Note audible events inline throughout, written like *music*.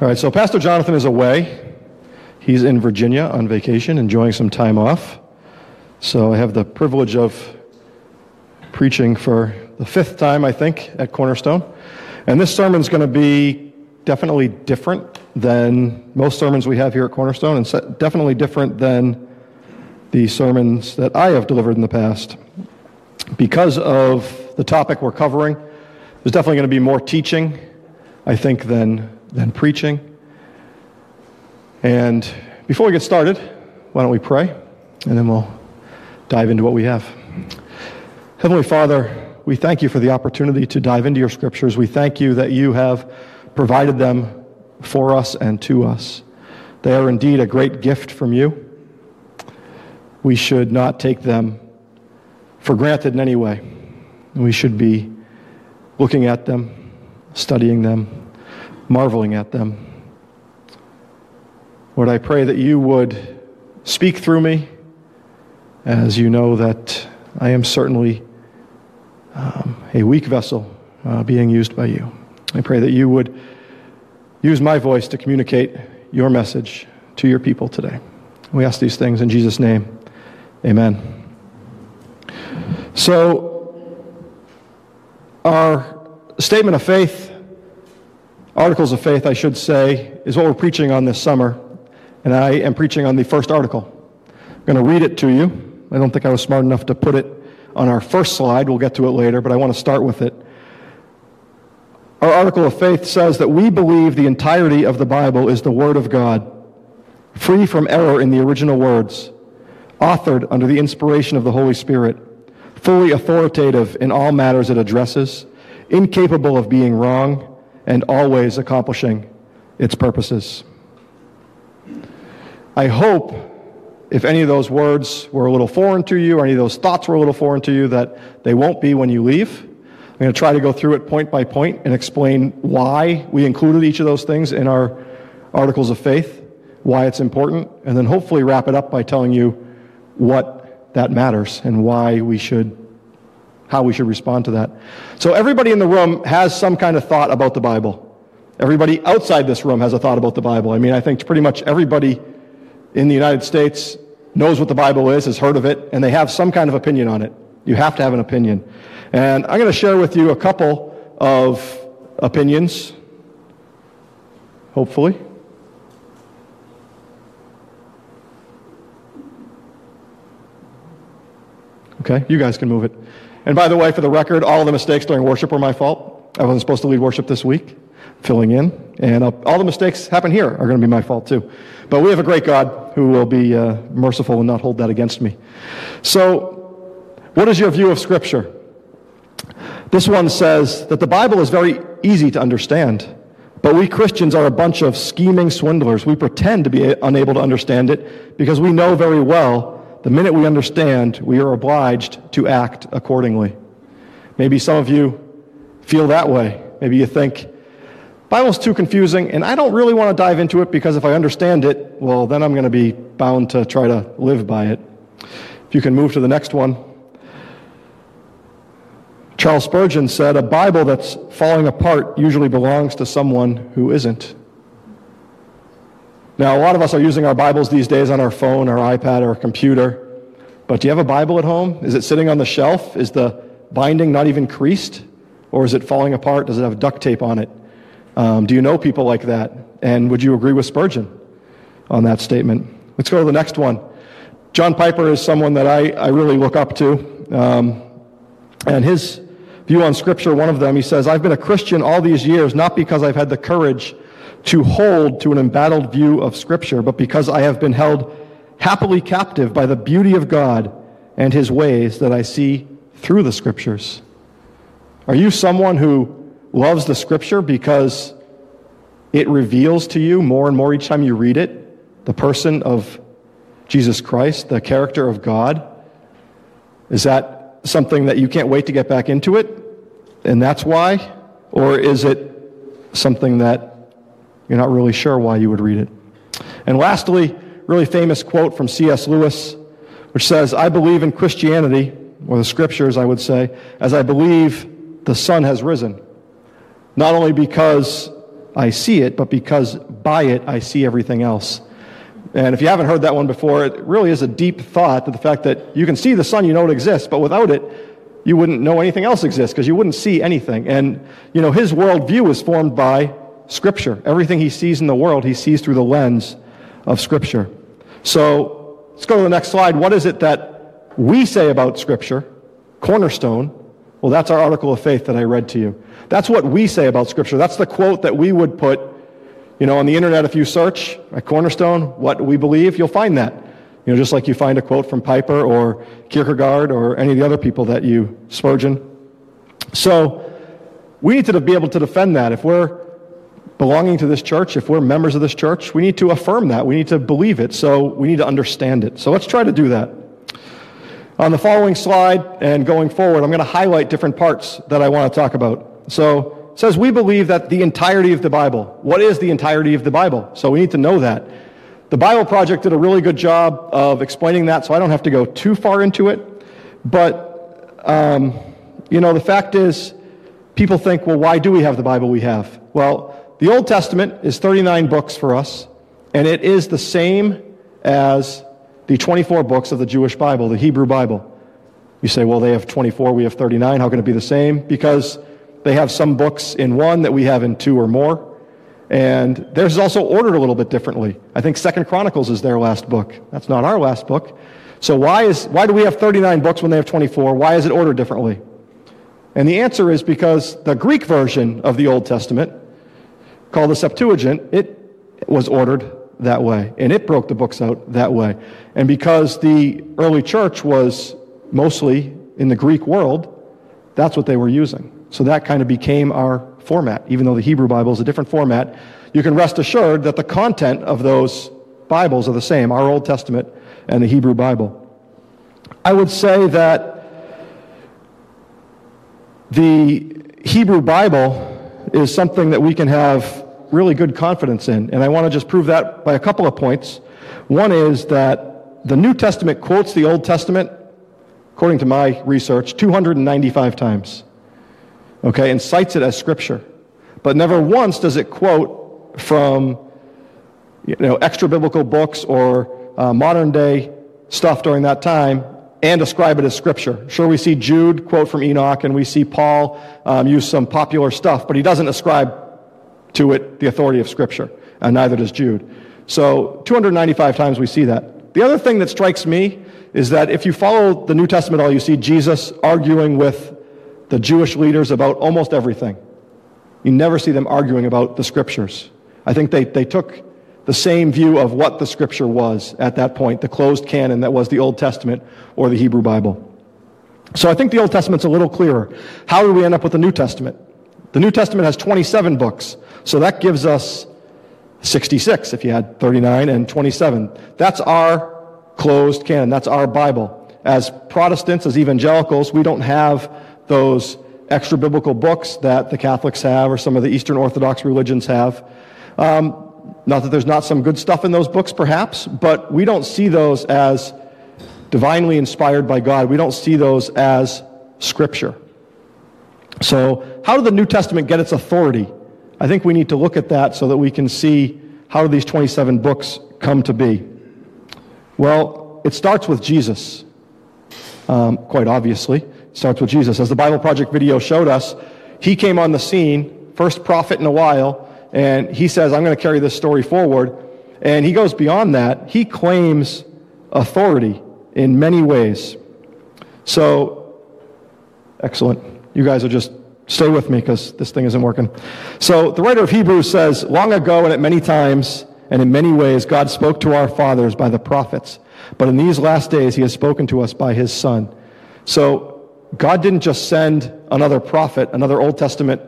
All right, so Pastor Jonathan is away. He's in Virginia on vacation, enjoying some time off. So I have the privilege of preaching for the fifth time, I think, at Cornerstone. And this sermon is going to be definitely different than most sermons we have here at Cornerstone, and definitely different than the sermons that I have delivered in the past. Because of the topic we're covering, there's definitely going to be more teaching, I think, than than preaching. And before we get started, why don't we pray? And then we'll dive into what we have. Heavenly Father, we thank you for the opportunity to dive into your scriptures. We thank you that you have provided them for us and to us. They are indeed a great gift from you. We should not take them for granted in any way. We should be looking at them, studying them, marveling at them. Lord, I pray that you would speak through me, as you know that I am certainly um, a weak vessel uh, being used by you. I pray that you would use my voice to communicate your message to your people today. We ask these things in Jesus' name. Amen. So, our statement of faith Articles of faith, I should say, is what we're preaching on this summer. And I am preaching on the first article. I'm going to read it to you. I don't think I was smart enough to put it on our first slide. We'll get to it later, but I want to start with it. Our article of faith says that we believe the entirety of the Bible is the Word of God, free from error in the original words, authored under the inspiration of the Holy Spirit, fully authoritative in all matters it addresses, incapable of being wrong, and always accomplishing its purposes. I hope if any of those words were a little foreign to you, or any of those thoughts were a little foreign to you, that they won't be when you leave. I'm going to try to go through it point by point and explain why we included each of those things in our articles of faith, why it's important, and then hopefully wrap it up by telling you what that matters and why we should how we should respond to that. So everybody in the room has some kind of thought about the Bible. Everybody outside this room has a thought about the Bible. I mean, I think pretty much everybody in the United States knows what the Bible is, has heard of it, and they have some kind of opinion on it. You have to have an opinion. And I'm going to share with you a couple of opinions, hopefully. Okay, you guys can move it. And by the way, for the record, all the mistakes during worship were my fault. I wasn't supposed to lead worship this week, filling in. And uh, all the mistakes happen here are going to be my fault too. But we have a great God who will be uh, merciful and not hold that against me. So, what is your view of Scripture? This one says that the Bible is very easy to understand, but we Christians are a bunch of scheming swindlers. We pretend to be unable to understand it because we know very well the minute we understand, we are obliged to act accordingly. Maybe some of you feel that way. Maybe you think, Bible's too confusing, and I don't really want to dive into it because if I understand it, well, then I'm going to be bound to try to live by it. If you can move to the next one. Charles Spurgeon said, A Bible that's falling apart usually belongs to someone who isn't. Now, a lot of us are using our Bibles these days on our phone, our iPad, our computer. But do you have a Bible at home? Is it sitting on the shelf? Is the binding not even creased? Or is it falling apart? Does it have duct tape on it? Um, do you know people like that? And would you agree with Spurgeon on that statement? Let's go to the next one. John Piper is someone that I, I really look up to. Um, and his view on Scripture, one of them, he says, I've been a Christian all these years, not because I've had the courage to hold to an embattled view of Scripture, but because I have been held happily captive by the beauty of God and His ways that I see through the Scriptures. Are you someone who loves the Scripture because it reveals to you more and more each time you read it the person of Jesus Christ, the character of God? Is that something that you can't wait to get back into it? And that's why? Or is it something that you're not really sure why you would read it. And lastly, really famous quote from C.S. Lewis, which says, I believe in Christianity, or the scriptures, I would say, as I believe the sun has risen. Not only because I see it, but because by it I see everything else. And if you haven't heard that one before, it really is a deep thought to the fact that you can see the sun, you know it exists, but without it, you wouldn't know anything else exists because you wouldn't see anything. And, you know, his worldview is formed by Scripture. Everything he sees in the world, he sees through the lens of Scripture. So let's go to the next slide. What is it that we say about Scripture? Cornerstone. Well, that's our article of faith that I read to you. That's what we say about Scripture. That's the quote that we would put you know, on the internet, if you search at Cornerstone, what we believe, you'll find that. You know, just like you find a quote from Piper or Kierkegaard or any of the other people that you, Spurgeon. So, we need to be able to defend that. If we're belonging to this church, if we're members of this church, we need to affirm that. We need to believe it. So, we need to understand it. So, let's try to do that. On the following slide and going forward, I'm going to highlight different parts that I want to talk about. So, it says we believe that the entirety of the Bible. What is the entirety of the Bible? So we need to know that. The Bible Project did a really good job of explaining that, so I don't have to go too far into it. But, um, you know, the fact is, people think, well, why do we have the Bible we have? Well, the Old Testament is 39 books for us, and it is the same as the 24 books of the Jewish Bible, the Hebrew Bible. You say, well, they have 24, we have 39. How can it be the same? Because they have some books in one that we have in two or more. And theirs is also ordered a little bit differently. I think Second Chronicles is their last book. That's not our last book. So why, is, why do we have 39 books when they have 24? Why is it ordered differently? And the answer is because the Greek version of the Old Testament, called the Septuagint, it was ordered that way. And it broke the books out that way. And because the early church was mostly in the Greek world, that's what they were using. So that kind of became our format. Even though the Hebrew Bible is a different format, you can rest assured that the content of those Bibles are the same, our Old Testament and the Hebrew Bible. I would say that the Hebrew Bible is something that we can have really good confidence in. And I want to just prove that by a couple of points. One is that the New Testament quotes the Old Testament, according to my research, 295 times okay, and cites it as scripture. But never once does it quote from you know, extra biblical books or uh, modern day stuff during that time and ascribe it as scripture. Sure, we see Jude quote from Enoch and we see Paul um, use some popular stuff, but he doesn't ascribe to it the authority of scripture, and neither does Jude. So 295 times we see that. The other thing that strikes me is that if you follow the New Testament all, you see Jesus arguing with the Jewish leaders about almost everything. You never see them arguing about the scriptures. I think they, they took the same view of what the scripture was at that point, the closed canon that was the Old Testament or the Hebrew Bible. So I think the Old Testament's a little clearer. How do we end up with the New Testament? The New Testament has 27 books, so that gives us 66 if you had 39 and 27. That's our closed canon. That's our Bible. As Protestants, as evangelicals, we don't have those extra biblical books that the Catholics have or some of the Eastern Orthodox religions have. Um, not that there's not some good stuff in those books, perhaps, but we don't see those as divinely inspired by God. We don't see those as scripture. So, how did the New Testament get its authority? I think we need to look at that so that we can see how do these 27 books come to be. Well, it starts with Jesus, um, quite obviously It starts with Jesus. As the Bible Project video showed us, he came on the scene, first prophet in a while, and he says, I'm going to carry this story forward. And he goes beyond that. He claims authority in many ways. So, excellent. You guys are just stay with me because this thing isn't working. So, the writer of Hebrews says, Long ago and at many times and in many ways, God spoke to our fathers by the prophets. But in these last days, he has spoken to us by his Son. So, God didn't just send another prophet, another Old Testament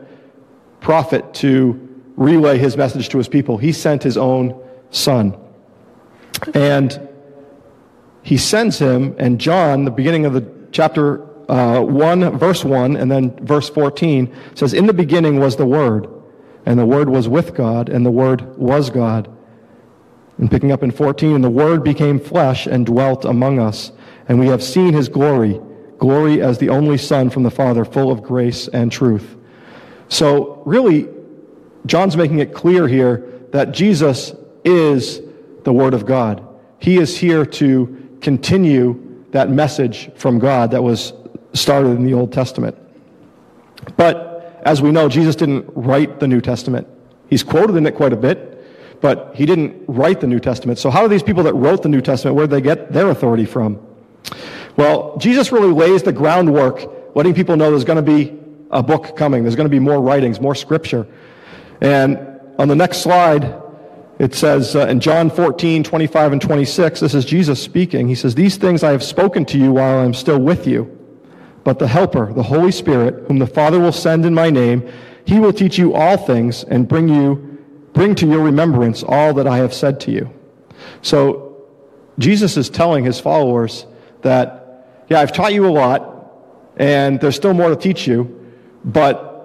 prophet to relay his message to his people. He sent his own son. And he sends him, and John, the beginning of the chapter uh, 1, verse 1, and then verse 14, says, In the beginning was the Word, and the Word was with God, and the Word was God. And picking up in 14, and the Word became flesh and dwelt among us, and we have seen his glory glory as the only Son from the Father, full of grace and truth. So, really, John's making it clear here that Jesus is the Word of God. He is here to continue that message from God that was started in the Old Testament. But as we know, Jesus didn't write the New Testament. He's quoted in it quite a bit, but he didn't write the New Testament. So how do these people that wrote the New Testament, where did they get their authority from? Well, Jesus really lays the groundwork, letting people know there's going to be a book coming. There's going to be more writings, more scripture. And on the next slide, it says uh, in John 14, 25 and 26, this is Jesus speaking. He says, These things I have spoken to you while I'm still with you. But the Helper, the Holy Spirit, whom the Father will send in my name, he will teach you all things and bring you, bring to your remembrance all that I have said to you. So Jesus is telling his followers that, yeah, I've taught you a lot, and there's still more to teach you, but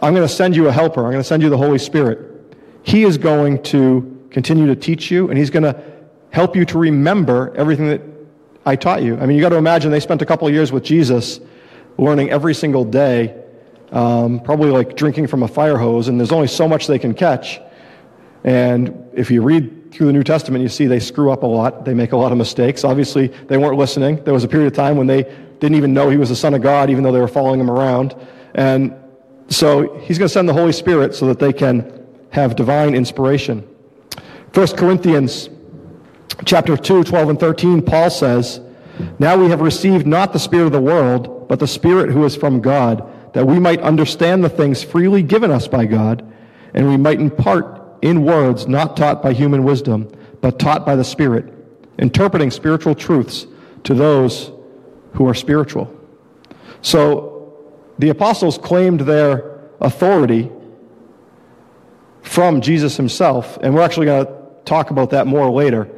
I'm going to send you a helper. I'm going to send you the Holy Spirit. He is going to continue to teach you, and He's going to help you to remember everything that I taught you. I mean, you got to imagine they spent a couple of years with Jesus learning every single day, um, probably like drinking from a fire hose, and there's only so much they can catch. And if you read through the New Testament, you see they screw up a lot. They make a lot of mistakes. Obviously, they weren't listening. There was a period of time when they didn't even know he was the Son of God, even though they were following him around. And so he's going to send the Holy Spirit so that they can have divine inspiration. 1 Corinthians chapter 2, 12 and 13, Paul says, Now we have received not the Spirit of the world, but the Spirit who is from God, that we might understand the things freely given us by God, and we might impart in words not taught by human wisdom, but taught by the Spirit, interpreting spiritual truths to those who are spiritual. So the apostles claimed their authority from Jesus himself, and we're actually going to talk about that more later,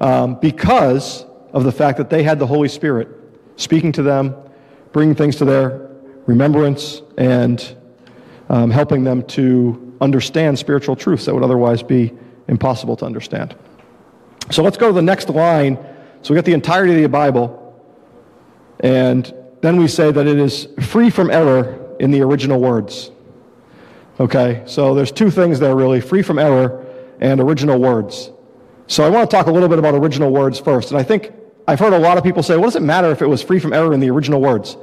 um, because of the fact that they had the Holy Spirit speaking to them, bringing things to their remembrance, and um, helping them to understand spiritual truths that would otherwise be impossible to understand. So let's go to the next line. So we got the entirety of the Bible, and then we say that it is free from error in the original words. Okay, so there's two things there really free from error and original words. So I want to talk a little bit about original words first. And I think I've heard a lot of people say, what does it matter if it was free from error in the original words?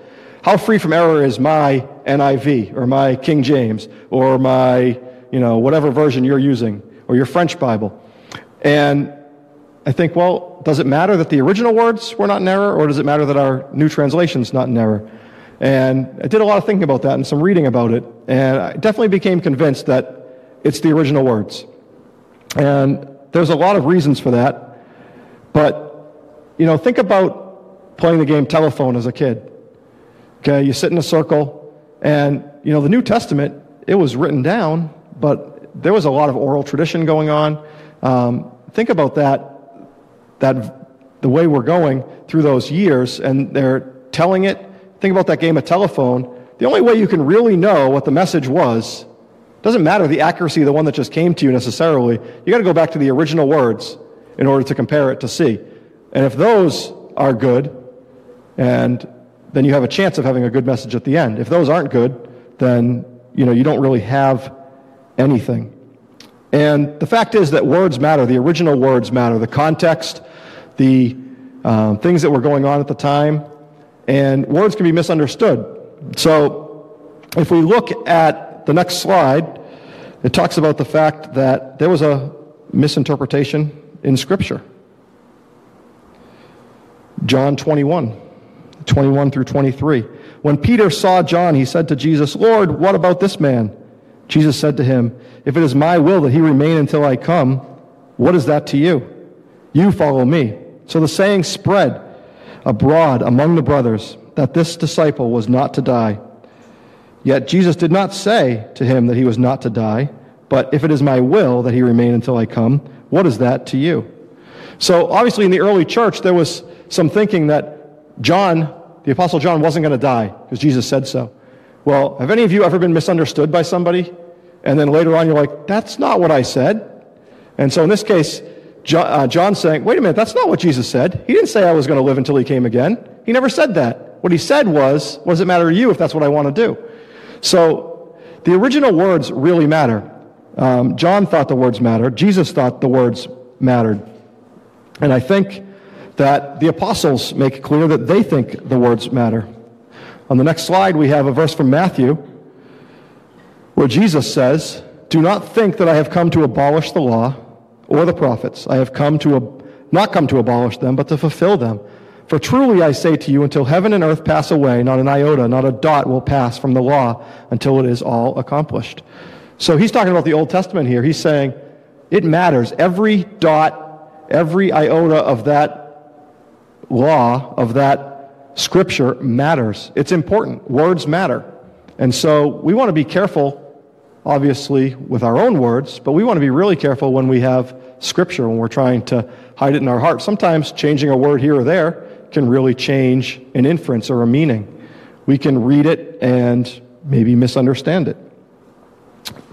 How free from error is my NIV or my King James or my, you know, whatever version you're using or your French Bible? And I think, well, does it matter that the original words were not in error or does it matter that our new translation's not in error? And I did a lot of thinking about that and some reading about it. And I definitely became convinced that it's the original words. And there's a lot of reasons for that. But, you know, think about playing the game telephone as a kid. Okay, you sit in a circle, and, you know, the New Testament, it was written down, but there was a lot of oral tradition going on. Um, think about that, that the way we're going through those years, and they're telling it Think about that game of telephone. The only way you can really know what the message was doesn't matter the accuracy of the one that just came to you necessarily. You got to go back to the original words in order to compare it to see. And if those are good, and then you have a chance of having a good message at the end. If those aren't good, then you know you don't really have anything. And the fact is that words matter. The original words matter. The context, the um, things that were going on at the time, and words can be misunderstood. So if we look at the next slide, it talks about the fact that there was a misinterpretation in Scripture. John 21, 21 through 23. When Peter saw John, he said to Jesus, Lord, what about this man? Jesus said to him, If it is my will that he remain until I come, what is that to you? You follow me. So the saying spread abroad among the brothers that this disciple was not to die. Yet Jesus did not say to him that he was not to die, but if it is my will that he remain until I come, what is that to you? So obviously in the early church, there was some thinking that John, the Apostle John, wasn't going to die because Jesus said so. Well, have any of you ever been misunderstood by somebody? And then later on, you're like, that's not what I said. And so in this case, John, uh, John saying, wait a minute, that's not what Jesus said. He didn't say I was going to live until he came again. He never said that. What he said was, what does it matter to you if that's what I want to do? So the original words really matter. Um, John thought the words mattered. Jesus thought the words mattered. And I think that the apostles make clear that they think the words matter. On the next slide, we have a verse from Matthew where Jesus says, Do not think that I have come to abolish the law or the prophets. I have come to ab- not come to abolish them, but to fulfill them. For truly I say to you, until heaven and earth pass away, not an iota, not a dot will pass from the law until it is all accomplished. So he's talking about the Old Testament here. He's saying it matters. Every dot, every iota of that law, of that scripture matters. It's important. Words matter. And so we want to be careful, obviously, with our own words, but we want to be really careful when we have scripture, when we're trying to hide it in our heart. Sometimes changing a word here or there can really change an inference or a meaning. We can read it and maybe misunderstand it.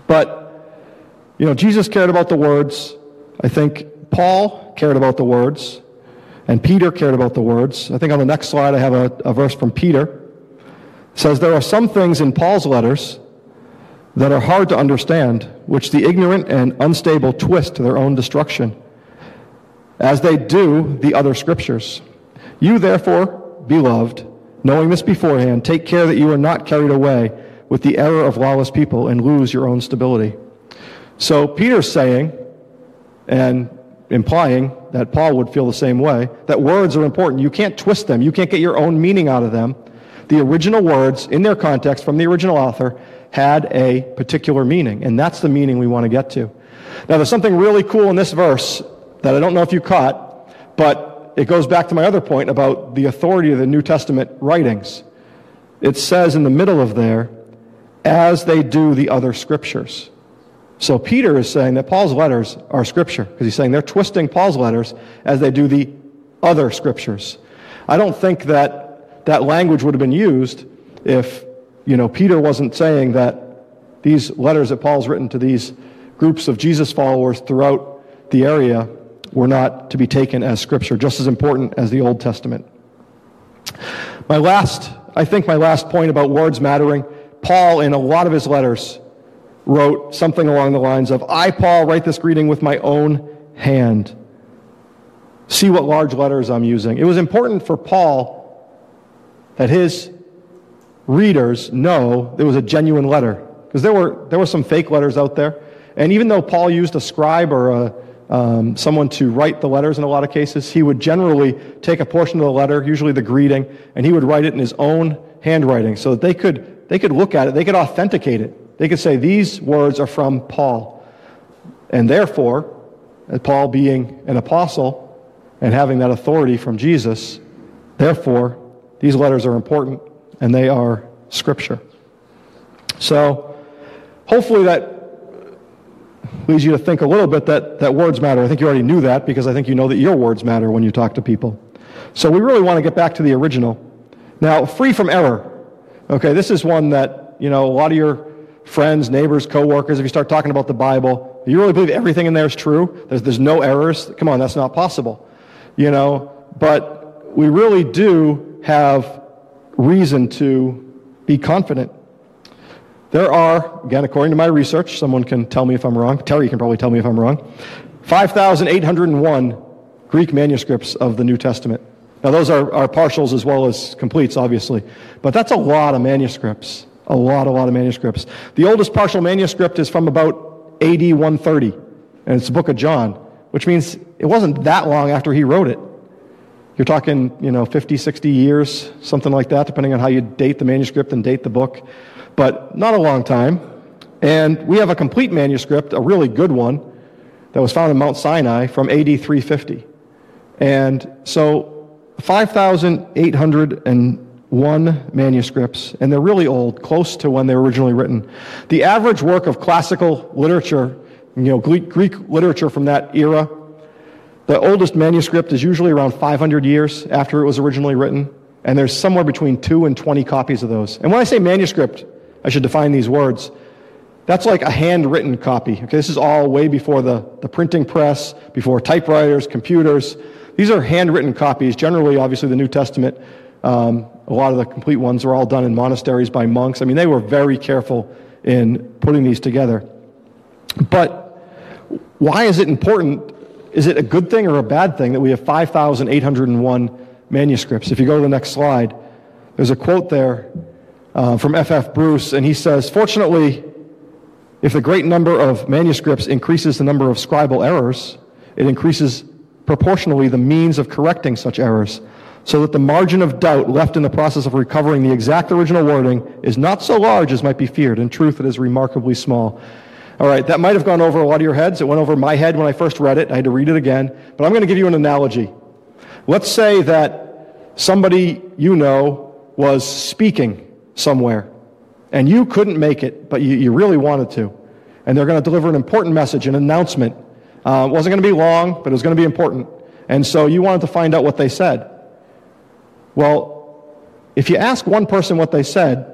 But, you know, Jesus cared about the words. I think Paul cared about the words. And Peter cared about the words. I think on the next slide I have a, a verse from Peter. It says, There are some things in Paul's letters that are hard to understand, which the ignorant and unstable twist to their own destruction, as they do the other scriptures. You, therefore, beloved, knowing this beforehand, take care that you are not carried away with the error of lawless people and lose your own stability. So Peter's saying, and implying that Paul would feel the same way, that words are important. You can't twist them. You can't get your own meaning out of them. The original words, in their context from the original author, had a particular meaning, and that's the meaning we want to get to. Now, there's something really cool in this verse that I don't know if you caught, but it goes back to my other point about the authority of the New Testament writings. It says in the middle of there, as they do the other scriptures. So Peter is saying that Paul's letters are scripture because he's saying they're twisting Paul's letters as they do the other scriptures. I don't think that that language would have been used if, you know, Peter wasn't saying that these letters that Paul's written to these groups of Jesus followers throughout the area were not to be taken as scripture, just as important as the Old Testament. My last, I think my last point about words mattering, Paul in a lot of his letters wrote something along the lines of, I, Paul, write this greeting with my own hand. See what large letters I'm using. It was important for Paul that his readers know it was a genuine letter. Because there were, there were some fake letters out there. And even though Paul used a scribe or a, um, someone to write the letters in a lot of cases, he would generally take a portion of the letter, usually the greeting, and he would write it in his own handwriting so that they could, they could look at it, they could authenticate it. They could say, These words are from Paul. And therefore, Paul being an apostle and having that authority from Jesus, therefore, these letters are important and they are scripture. So, hopefully, that leads you to think a little bit that, that words matter. I think you already knew that because I think you know that your words matter when you talk to people. So, we really want to get back to the original. Now, free from error. Okay, this is one that, you know, a lot of your friends, neighbors, coworkers, if you start talking about the Bible, you really believe everything in there is true? There's, there's no errors? Come on, that's not possible. You know, but we really do have reason to be confident. There are, again, according to my research, someone can tell me if I'm wrong. Terry can probably tell me if I'm wrong. 5,801 Greek manuscripts of the New Testament. Now, those are, are partials as well as completes, obviously. But that's a lot of manuscripts. A lot, a lot of manuscripts. The oldest partial manuscript is from about AD 130, and it's the book of John, which means it wasn't that long after he wrote it. You're talking, you know, 50, 60 years, something like that, depending on how you date the manuscript and date the book, but not a long time. And we have a complete manuscript, a really good one, that was found in Mount Sinai from AD 350. And so 5,801 manuscripts, and they're really old, close to when they were originally written. The average work of classical literature, you know, Greek, literature from that era, the oldest manuscript is usually around 500 years after it was originally written, and there's somewhere between 2 and 20 copies of those. And when I say manuscript, I should define these words. That's like a handwritten copy. Okay, this is all way before the, the printing press, before typewriters, computers. These are handwritten copies, generally, obviously, the New Testament um, a lot of the complete ones were all done in monasteries by monks. I mean, they were very careful in putting these together. But why is it important? Is it a good thing or a bad thing that we have 5,801 manuscripts? If you go to the next slide, there's a quote there uh, from F.F. F. Bruce, and he says, Fortunately, if the great number of manuscripts increases the number of scribal errors, it increases proportionally the means of correcting such errors, so that the margin of doubt left in the process of recovering the exact original wording is not so large as might be feared. In truth, it is remarkably small. All right, that might have gone over a lot of your heads. It went over my head when I first read it. I had to read it again. But I'm going to give you an analogy. Let's say that somebody you know was speaking somewhere, and you couldn't make it, but you, you really wanted to. And they're going to deliver an important message, an announcement. Uh, it wasn't going to be long, but it was going to be important. And so you wanted to find out what they said. Well, if you ask one person what they said,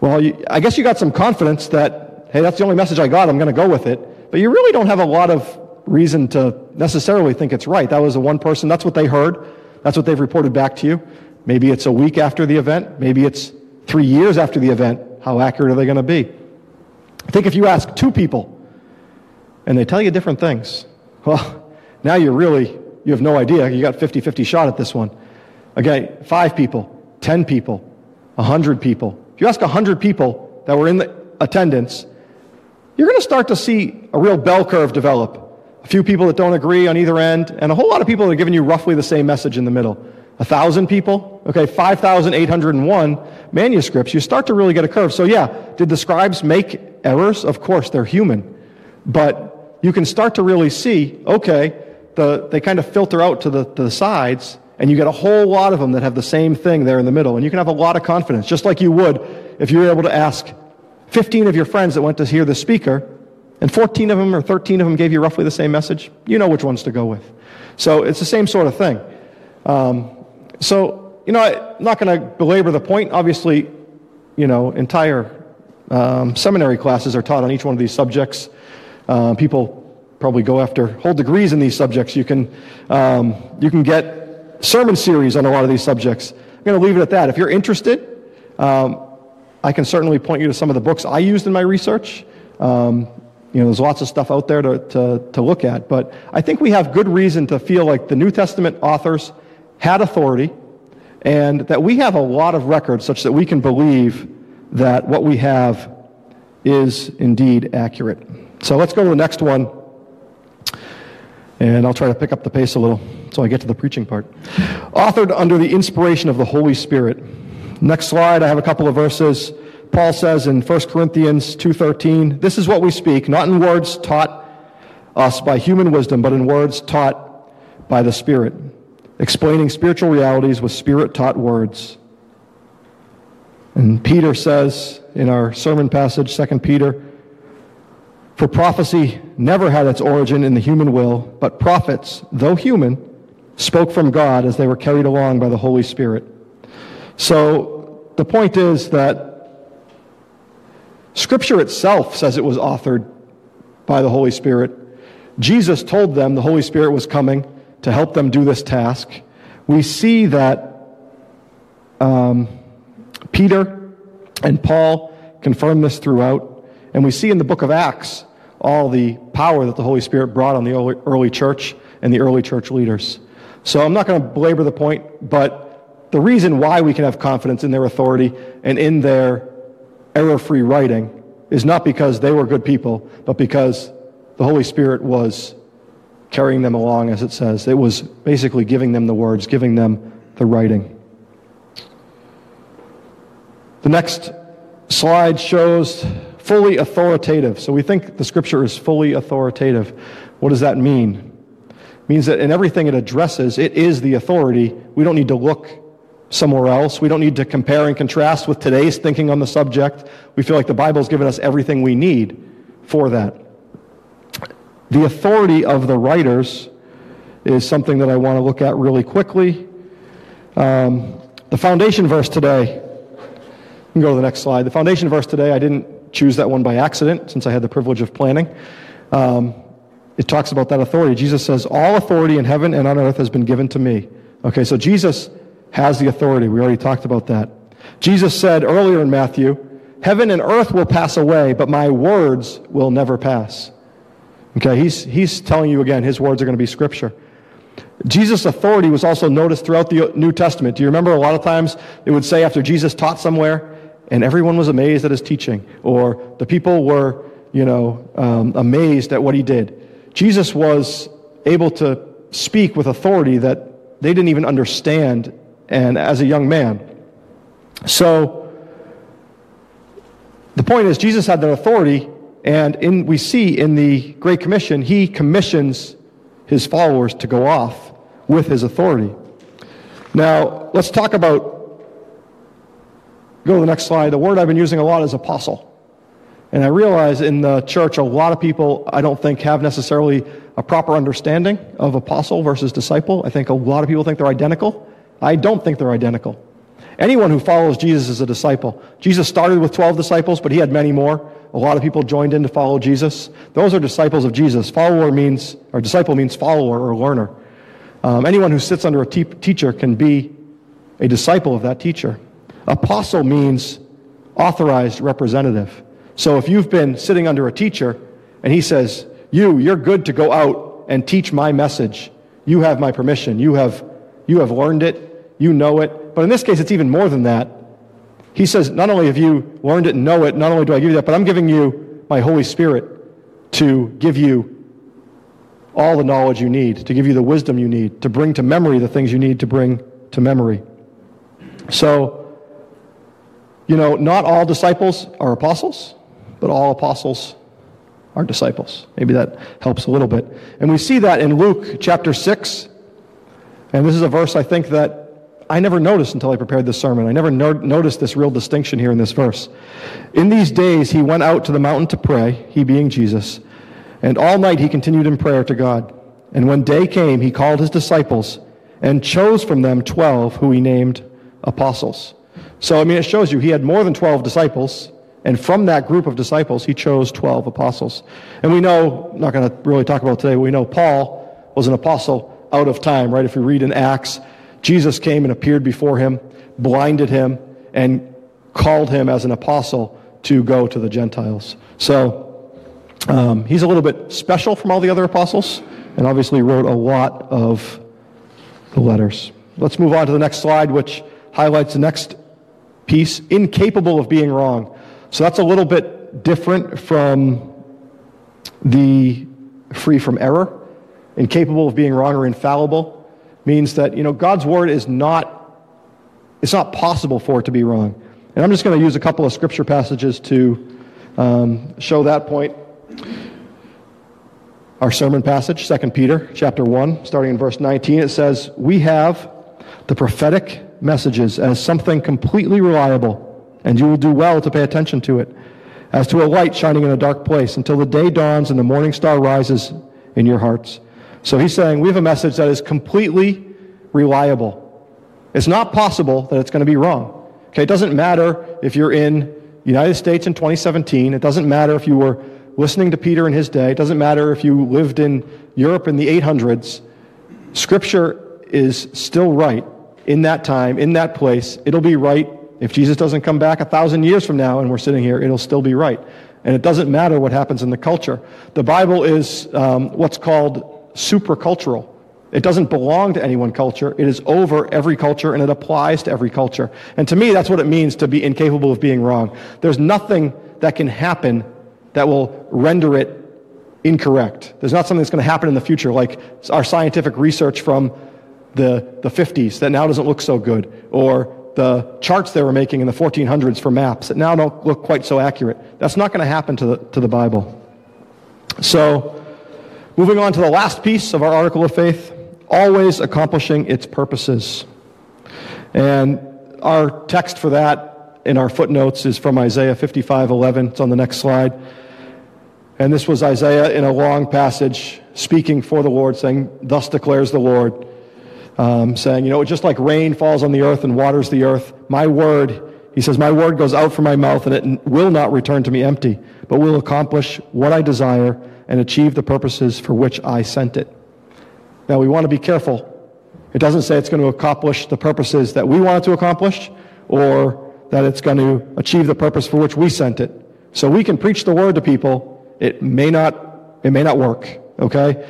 well, you, I guess you got some confidence that, hey, that's the only message I got, I'm going to go with it. But you really don't have a lot of reason to necessarily think it's right. That was the one person, that's what they heard, that's what they've reported back to you. Maybe it's a week after the event, maybe it's three years after the event. How accurate are they going to be? I think if you ask two people and they tell you different things, well, now you're really, you have no idea. You got 50 50 shot at this one. Okay, five people, 10 people, 100 people. If you ask 100 people that were in the attendance, you're going to start to see a real bell curve develop. A few people that don't agree on either end, and a whole lot of people that are giving you roughly the same message in the middle. A thousand people, okay, 5,801 manuscripts, you start to really get a curve. So, yeah, did the scribes make errors? Of course, they're human. But you can start to really see, okay, the, they kind of filter out to the, to the sides, and you get a whole lot of them that have the same thing there in the middle. And you can have a lot of confidence, just like you would if you were able to ask 15 of your friends that went to hear the speaker, and 14 of them or 13 of them gave you roughly the same message. You know which ones to go with. So it's the same sort of thing. Um, so, you know, I'm not going to belabor the point. Obviously, you know, entire um, seminary classes are taught on each one of these subjects. Uh, people probably go after whole degrees in these subjects. You can, um, you can get sermon series on a lot of these subjects. I'm going to leave it at that. If you're interested, um, I can certainly point you to some of the books I used in my research. Um, you know, there's lots of stuff out there to, to, to look at, but I think we have good reason to feel like the New Testament authors had authority and that we have a lot of records such that we can believe that what we have is indeed accurate. So let's go to the next one, and I'll try to pick up the pace a little so I get to the preaching part. Authored under the inspiration of the Holy Spirit. Next slide, I have a couple of verses. Paul says in 1 Corinthians 2:13, "This is what we speak, not in words taught us by human wisdom, but in words taught by the Spirit, explaining spiritual realities with spirit-taught words." And Peter says in our sermon passage, 2 Peter for prophecy never had its origin in the human will, but prophets, though human, spoke from God as they were carried along by the Holy Spirit. So the point is that Scripture itself says it was authored by the Holy Spirit. Jesus told them the Holy Spirit was coming to help them do this task. We see that um, Peter and Paul confirm this throughout. And we see in the book of Acts all the power that the Holy Spirit brought on the early, early church and the early church leaders. So I'm not going to belabor the point, but the reason why we can have confidence in their authority and in their error free writing is not because they were good people, but because the Holy Spirit was carrying them along, as it says. It was basically giving them the words, giving them the writing. The next slide shows fully authoritative. So we think the scripture is fully authoritative. What does that mean? It means that in everything it addresses, it is the authority. We don't need to look somewhere else. We don't need to compare and contrast with today's thinking on the subject. We feel like the Bible's given us everything we need for that. The authority of the writers is something that I want to look at really quickly. Um, the foundation verse today, you can go to the next slide. The foundation verse today, I didn't choose that one by accident since I had the privilege of planning. Um, it talks about that authority. Jesus says, All authority in heaven and on earth has been given to me. Okay, so Jesus has the authority. We already talked about that. Jesus said earlier in Matthew, Heaven and earth will pass away, but my words will never pass. Okay, he's, he's telling you again, his words are going to be scripture. Jesus' authority was also noticed throughout the New Testament. Do you remember a lot of times it would say after Jesus taught somewhere, and everyone was amazed at his teaching, or the people were, you know, um, amazed at what he did. Jesus was able to speak with authority that they didn't even understand, and as a young man. So, the point is, Jesus had that authority, and in, we see in the Great Commission, he commissions his followers to go off with his authority. Now, let's talk about, go to the next slide. The word I've been using a lot is apostle. And I realize in the church, a lot of people, I don't think, have necessarily a proper understanding of apostle versus disciple. I think a lot of people think they're identical. I don't think they're identical. Anyone who follows Jesus is a disciple. Jesus started with 12 disciples, but he had many more. A lot of people joined in to follow Jesus. Those are disciples of Jesus. Follower means, or disciple means follower or learner. Um, anyone who sits under a te- teacher can be a disciple of that teacher. Apostle means authorized representative. So if you've been sitting under a teacher and he says, You, you're good to go out and teach my message, you have my permission. You have, you have learned it, you know it. But in this case, it's even more than that. He says, Not only have you learned it and know it, not only do I give you that, but I'm giving you my Holy Spirit to give you all the knowledge you need, to give you the wisdom you need, to bring to memory the things you need to bring to memory. So, you know, not all disciples are apostles but all apostles are disciples. Maybe that helps a little bit. And we see that in Luke chapter 6. And this is a verse I think that I never noticed until I prepared this sermon. I never no- noticed this real distinction here in this verse. In these days, he went out to the mountain to pray, he being Jesus, and all night he continued in prayer to God. And when day came, he called his disciples and chose from them 12 who he named apostles. So, I mean, it shows you he had more than 12 disciples. And from that group of disciples, he chose 12 apostles. And we know, not going to really talk about today, we know Paul was an apostle out of time, right? If you read in Acts, Jesus came and appeared before him, blinded him, and called him as an apostle to go to the Gentiles. So um, he's a little bit special from all the other apostles, and obviously wrote a lot of the letters. Let's move on to the next slide, which highlights the next piece incapable of being wrong. So that's a little bit different from the free from error. Incapable of being wrong or infallible means that, you know, God's word is not, it's not possible for it to be wrong. And I'm just going to use a couple of scripture passages to um, show that point. Our sermon passage, 2 Peter chapter 1, starting in verse 19, it says, We have the prophetic messages as something completely reliable and you will do well to pay attention to it, as to a light shining in a dark place, until the day dawns and the morning star rises in your hearts. So he's saying we have a message that is completely reliable. It's not possible that it's going to be wrong. Okay, it doesn't matter if you're in the United States in 2017. It doesn't matter if you were listening to Peter in his day. It doesn't matter if you lived in Europe in the 800s. Scripture is still right in that time, in that place. It'll be right if Jesus doesn't come back a thousand years from now and we're sitting here, it'll still be right. And it doesn't matter what happens in the culture. The Bible is um, what's called supracultural. It doesn't belong to any one culture. It is over every culture and it applies to every culture. And to me, that's what it means to be incapable of being wrong. There's nothing that can happen that will render it incorrect. There's not something that's going to happen in the future, like our scientific research from the, the 50s that now doesn't look so good, or the charts they were making in the 1400s for maps that now don't look quite so accurate. That's not going to happen to the, to the Bible. So, moving on to the last piece of our article of faith always accomplishing its purposes. And our text for that in our footnotes is from Isaiah 55 11. It's on the next slide. And this was Isaiah in a long passage speaking for the Lord, saying, Thus declares the Lord um, saying, you know, just like rain falls on the earth and waters the earth, my word, he says, my word goes out from my mouth and it will not return to me empty, but will accomplish what I desire and achieve the purposes for which I sent it. Now, we want to be careful. It doesn't say it's going to accomplish the purposes that we want it to accomplish or that it's going to achieve the purpose for which we sent it. So we can preach the word to people. It may not, it may not work. Okay?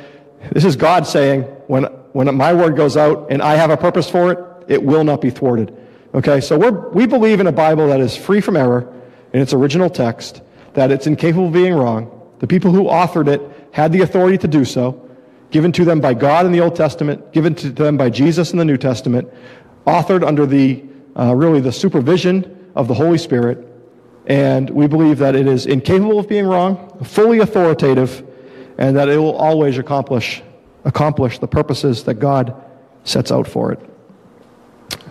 This is God saying, when, when my word goes out and I have a purpose for it, it will not be thwarted. Okay? So we're, we believe in a Bible that is free from error in its original text, that it's incapable of being wrong. The people who authored it had the authority to do so, given to them by God in the Old Testament, given to them by Jesus in the New Testament, authored under the uh, really the supervision of the Holy Spirit. And we believe that it is incapable of being wrong, fully authoritative, and that it will always accomplish, accomplish the purposes that God sets out for it.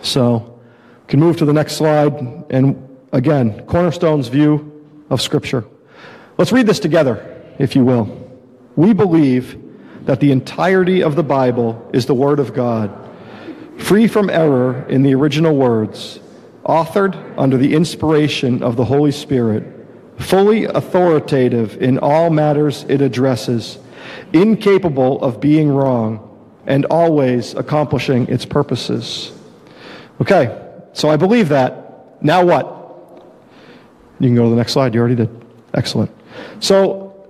So, can move to the next slide. And again, Cornerstone's view of Scripture. Let's read this together, if you will. We believe that the entirety of the Bible is the Word of God, free from error in the original words, authored under the inspiration of the Holy Spirit, fully authoritative in all matters it addresses, incapable of being wrong, and always accomplishing its purposes. Okay, so I believe that. Now what? You can go to the next slide. You already did. Excellent. So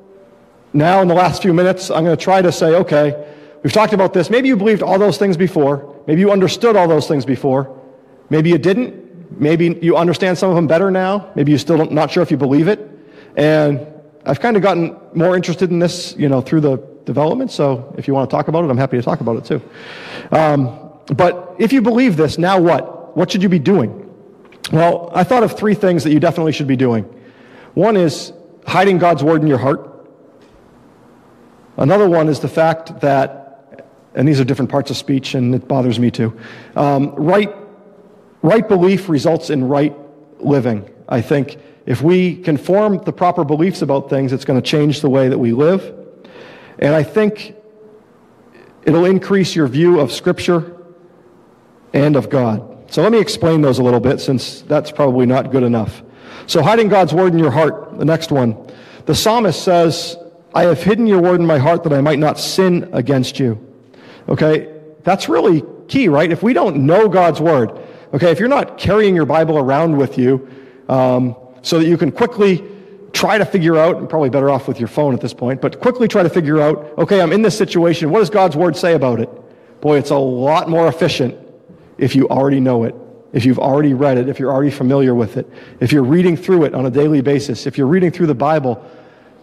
now in the last few minutes, I'm going to try to say, okay, we've talked about this. Maybe you believed all those things before. Maybe you understood all those things before. Maybe you didn't. Maybe you understand some of them better now. Maybe you're still not sure if you believe it. And I've kind of gotten more interested in this, you know, through the development. So if you want to talk about it, I'm happy to talk about it too. Um, but if you believe this, now what? What should you be doing? Well, I thought of three things that you definitely should be doing. One is hiding God's word in your heart. Another one is the fact that, and these are different parts of speech, and it bothers me too. Um, right, right belief results in right living. I think if we can form the proper beliefs about things, it's going to change the way that we live. And I think it'll increase your view of Scripture and of God. So let me explain those a little bit since that's probably not good enough. So hiding God's word in your heart, the next one. The psalmist says, I have hidden your word in my heart that I might not sin against you. Okay? That's really key, right? If we don't know God's word, okay, if you're not carrying your Bible around with you um, so that you can quickly try to figure out, and probably better off with your phone at this point, but quickly try to figure out, okay, I'm in this situation. What does God's word say about it? Boy, it's a lot more efficient if you already know it, if you've already read it, if you're already familiar with it, if you're reading through it on a daily basis, if you're reading through the Bible,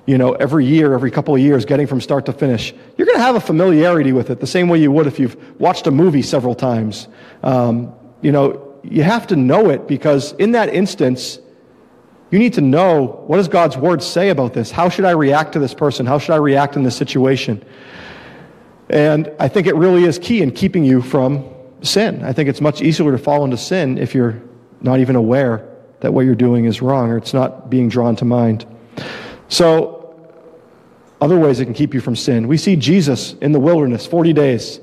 you know, every year, every couple of years, getting from start to finish, you're going to have a familiarity with it the same way you would if you've watched a movie several times. Um, you know, you have to know it because in that instance, you need to know what does God's word say about this? How should I react to this person? How should I react in this situation? And I think it really is key in keeping you from sin. I think it's much easier to fall into sin if you're not even aware that what you're doing is wrong or it's not being drawn to mind. So, other ways it can keep you from sin. We see Jesus in the wilderness 40 days,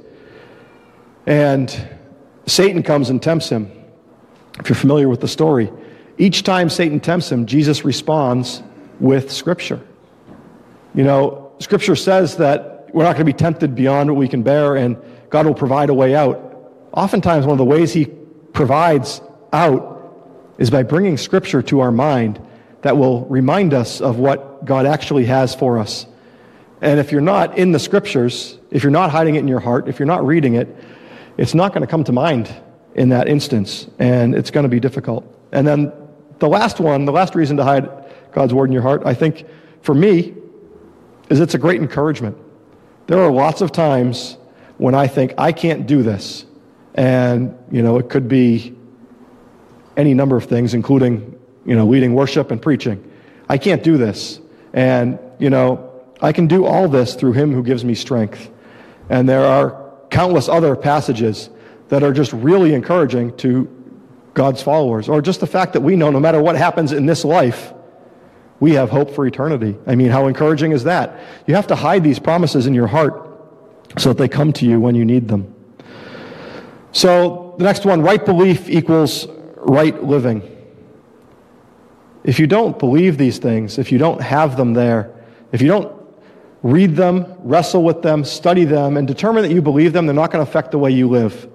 and Satan comes and tempts him. If you're familiar with the story, each time Satan tempts him, Jesus responds with Scripture. You know, Scripture says that we're not going to be tempted beyond what we can bear, and God will provide a way out oftentimes one of the ways he provides out is by bringing scripture to our mind that will remind us of what God actually has for us. And if you're not in the scriptures, if you're not hiding it in your heart, if you're not reading it, it's not going to come to mind in that instance, and it's going to be difficult. And then the last one, the last reason to hide God's word in your heart, I think for me, is it's a great encouragement. There are lots of times when I think, I can't do this. And, you know, it could be any number of things, including, you know, leading worship and preaching. I can't do this. And, you know, I can do all this through him who gives me strength. And there are countless other passages that are just really encouraging to God's followers, or just the fact that we know no matter what happens in this life, we have hope for eternity. I mean, how encouraging is that? You have to hide these promises in your heart so that they come to you when you need them. So the next one, right belief equals right living. If you don't believe these things, if you don't have them there, if you don't read them, wrestle with them, study them, and determine that you believe them, they're not going to affect the way you live.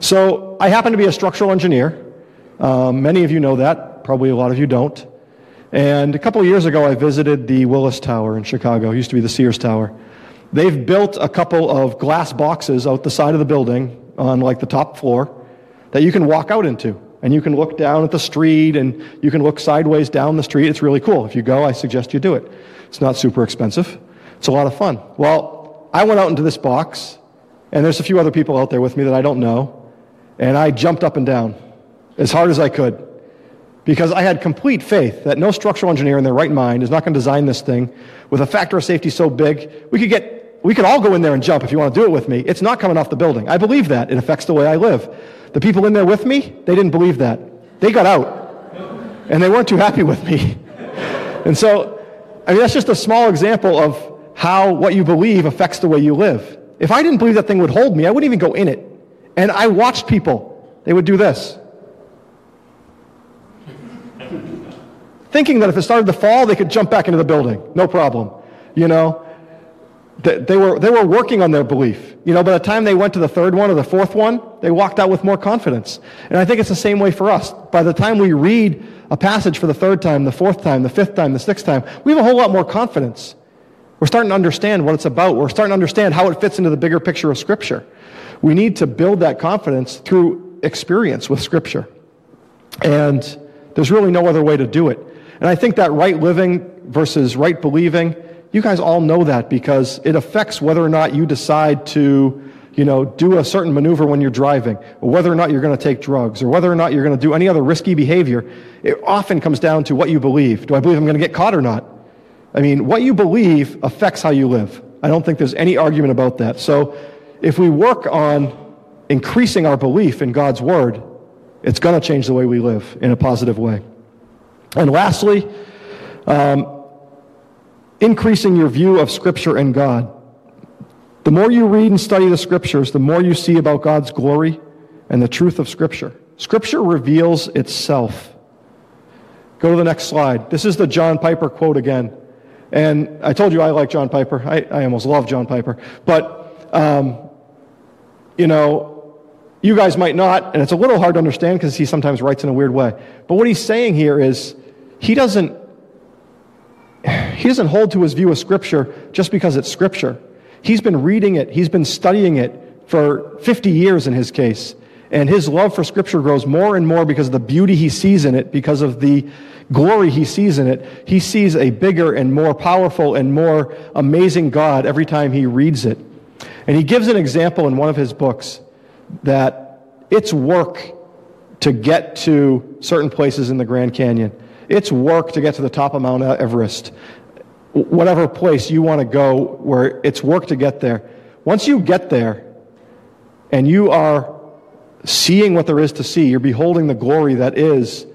So I happen to be a structural engineer, Um, many of you know that. Probably a lot of you don't. And a couple of years ago, I visited the Willis Tower in Chicago. It used to be the Sears Tower. They've built a couple of glass boxes out the side of the building on like the top floor that you can walk out into. And you can look down at the street and you can look sideways down the street. It's really cool. If you go, I suggest you do it. It's not super expensive. It's a lot of fun. Well, I went out into this box, and there's a few other people out there with me that I don't know, and I jumped up and down as hard as I could because I had complete faith that no structural engineer in their right mind is not going to design this thing with a factor of safety so big. We could get we could all go in there and jump if you want to do it with me. It's not coming off the building. I believe that. It affects the way I live. The people in there with me, they didn't believe that. They got out. And they weren't too happy with me. *laughs* And so, I mean, that's just a small example of how what you believe affects the way you live. If I didn't believe that thing would hold me, I wouldn't even go in it. And I watched people. They would do this. *laughs* Thinking that if it started to fall, they could jump back into the building. No problem. You know? They were, they were working on their belief. You know, by the time they went to the third one or the fourth one, they walked out with more confidence. And I think it's the same way for us. By the time we read a passage for the third time, the fourth time, the fifth time, the sixth time, we have a whole lot more confidence. We're starting to understand what it's about. We're starting to understand how it fits into the bigger picture of Scripture. We need to build that confidence through experience with Scripture. And there's really no other way to do it. And I think that right living versus right believing, you guys all know that because it affects whether or not you decide to, you know, do a certain maneuver when you're driving, or whether or not you're going to take drugs, or whether or not you're going to do any other risky behavior. It often comes down to what you believe. Do I believe I'm going to get caught or not? I mean, what you believe affects how you live. I don't think there's any argument about that. So if we work on increasing our belief in God's Word, it's going to change the way we live in a positive way. And lastly, um, increasing your view of Scripture and God. The more you read and study the Scriptures, the more you see about God's glory and the truth of Scripture. Scripture reveals itself. Go to the next slide. This is the John Piper quote again. And I told you I like John Piper. I, I almost love John Piper. But, um, you know, you guys might not, and it's a little hard to understand because he sometimes writes in a weird way. But what he's saying here is he doesn't he doesn't hold to his view of Scripture just because it's Scripture. He's been reading it, he's been studying it for 50 years in his case. And his love for Scripture grows more and more because of the beauty he sees in it, because of the glory he sees in it. He sees a bigger and more powerful and more amazing God every time he reads it. And he gives an example in one of his books that it's work to get to certain places in the Grand Canyon. It's work to get to the top of Mount Everest. Whatever place you want to go where it's work to get there. Once you get there and you are seeing what there is to see, you're beholding the glory that is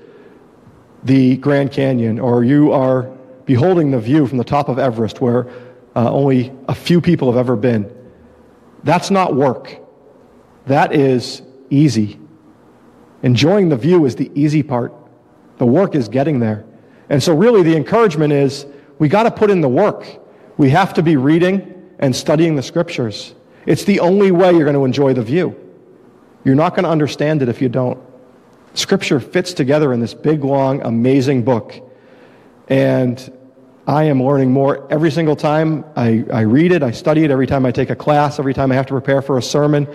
the Grand Canyon, or you are beholding the view from the top of Everest where uh, only a few people have ever been. That's not work. That is easy. Enjoying the view is the easy part. The work is getting there. And so, really, the encouragement is we got to put in the work. We have to be reading and studying the scriptures. It's the only way you're going to enjoy the view. You're not going to understand it if you don't. Scripture fits together in this big, long, amazing book. And I am learning more every single time I, I read it, I study it, every time I take a class, every time I have to prepare for a sermon.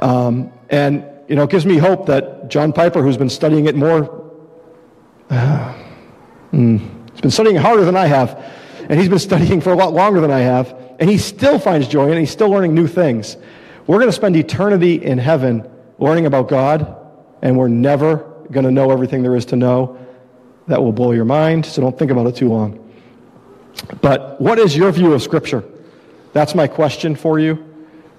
Um, and, you know, it gives me hope that John Piper, who's been studying it more mm, he's been studying harder than I have, and he's been *laughs* studying for a lot longer than I have, and he still finds joy it. He's still learning new things. We're going to spend eternity in heaven learning about God, and we're never going to know everything there is to know. That will blow your mind, so don't think about it too long. But what is your view of Scripture? That's my question for you.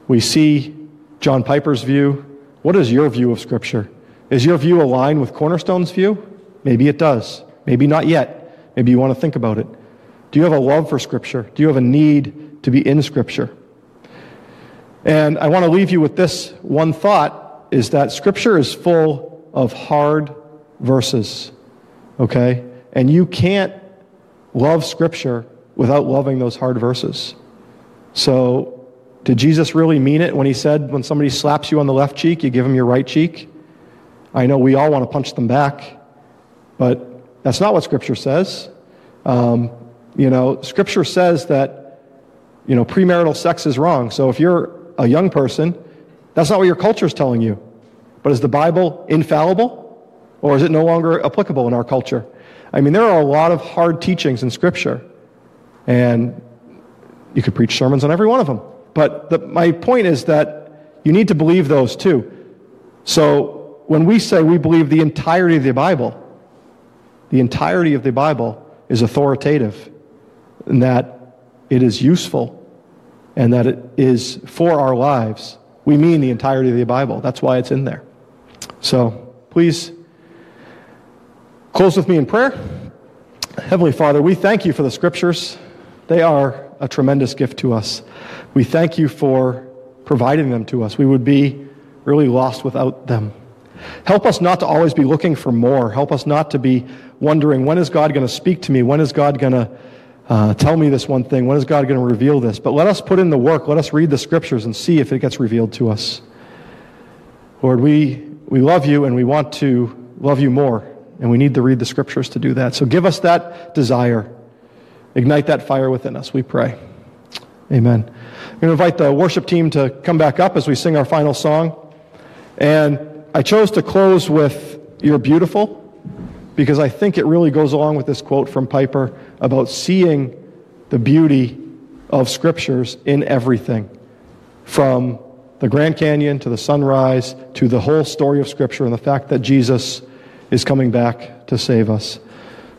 We see John Piper's view. What is your view of Scripture? Is your view aligned with Cornerstone's view? Maybe it does. Maybe not yet. Maybe you want to think about it. Do you have a love for Scripture? Do you have a need to be in Scripture? And I want to leave you with this one thought is that Scripture is full of hard verses. Okay? And you can't love Scripture without loving those hard verses. So, did Jesus really mean it when he said, when somebody slaps you on the left cheek, you give them your right cheek? I know we all want to punch them back, but that's not what Scripture says. Um, you know, Scripture says that, you know, premarital sex is wrong. So if you're a young person, that's not what your culture is telling you. But is the Bible infallible? Or is it no longer applicable in our culture? I mean, there are a lot of hard teachings in Scripture. And you could preach sermons on every one of them. But the, my point is that you need to believe those too. So when we say we believe the entirety of the Bible, the entirety of the Bible is authoritative, and that it is useful, and that it is for our lives. We mean the entirety of the Bible. That's why it's in there. So please close with me in prayer. Heavenly Father, we thank you for the scriptures. They are a tremendous gift to us. We thank you for providing them to us. We would be really lost without them. Help us not to always be looking for more. Help us not to be wondering, when is God going to speak to me? When is God going to uh, tell me this one thing? When is God going to reveal this? But let us put in the work. Let us read the scriptures and see if it gets revealed to us. Lord, we, we love you and we want to love you more. And we need to read the scriptures to do that. So give us that desire. Ignite that fire within us, we pray. Amen. I'm going to invite the worship team to come back up as we sing our final song. And I chose to close with You're Beautiful because I think it really goes along with this quote from Piper about seeing the beauty of scriptures in everything from the Grand Canyon to the sunrise to the whole story of Scripture and the fact that Jesus is coming back to save us.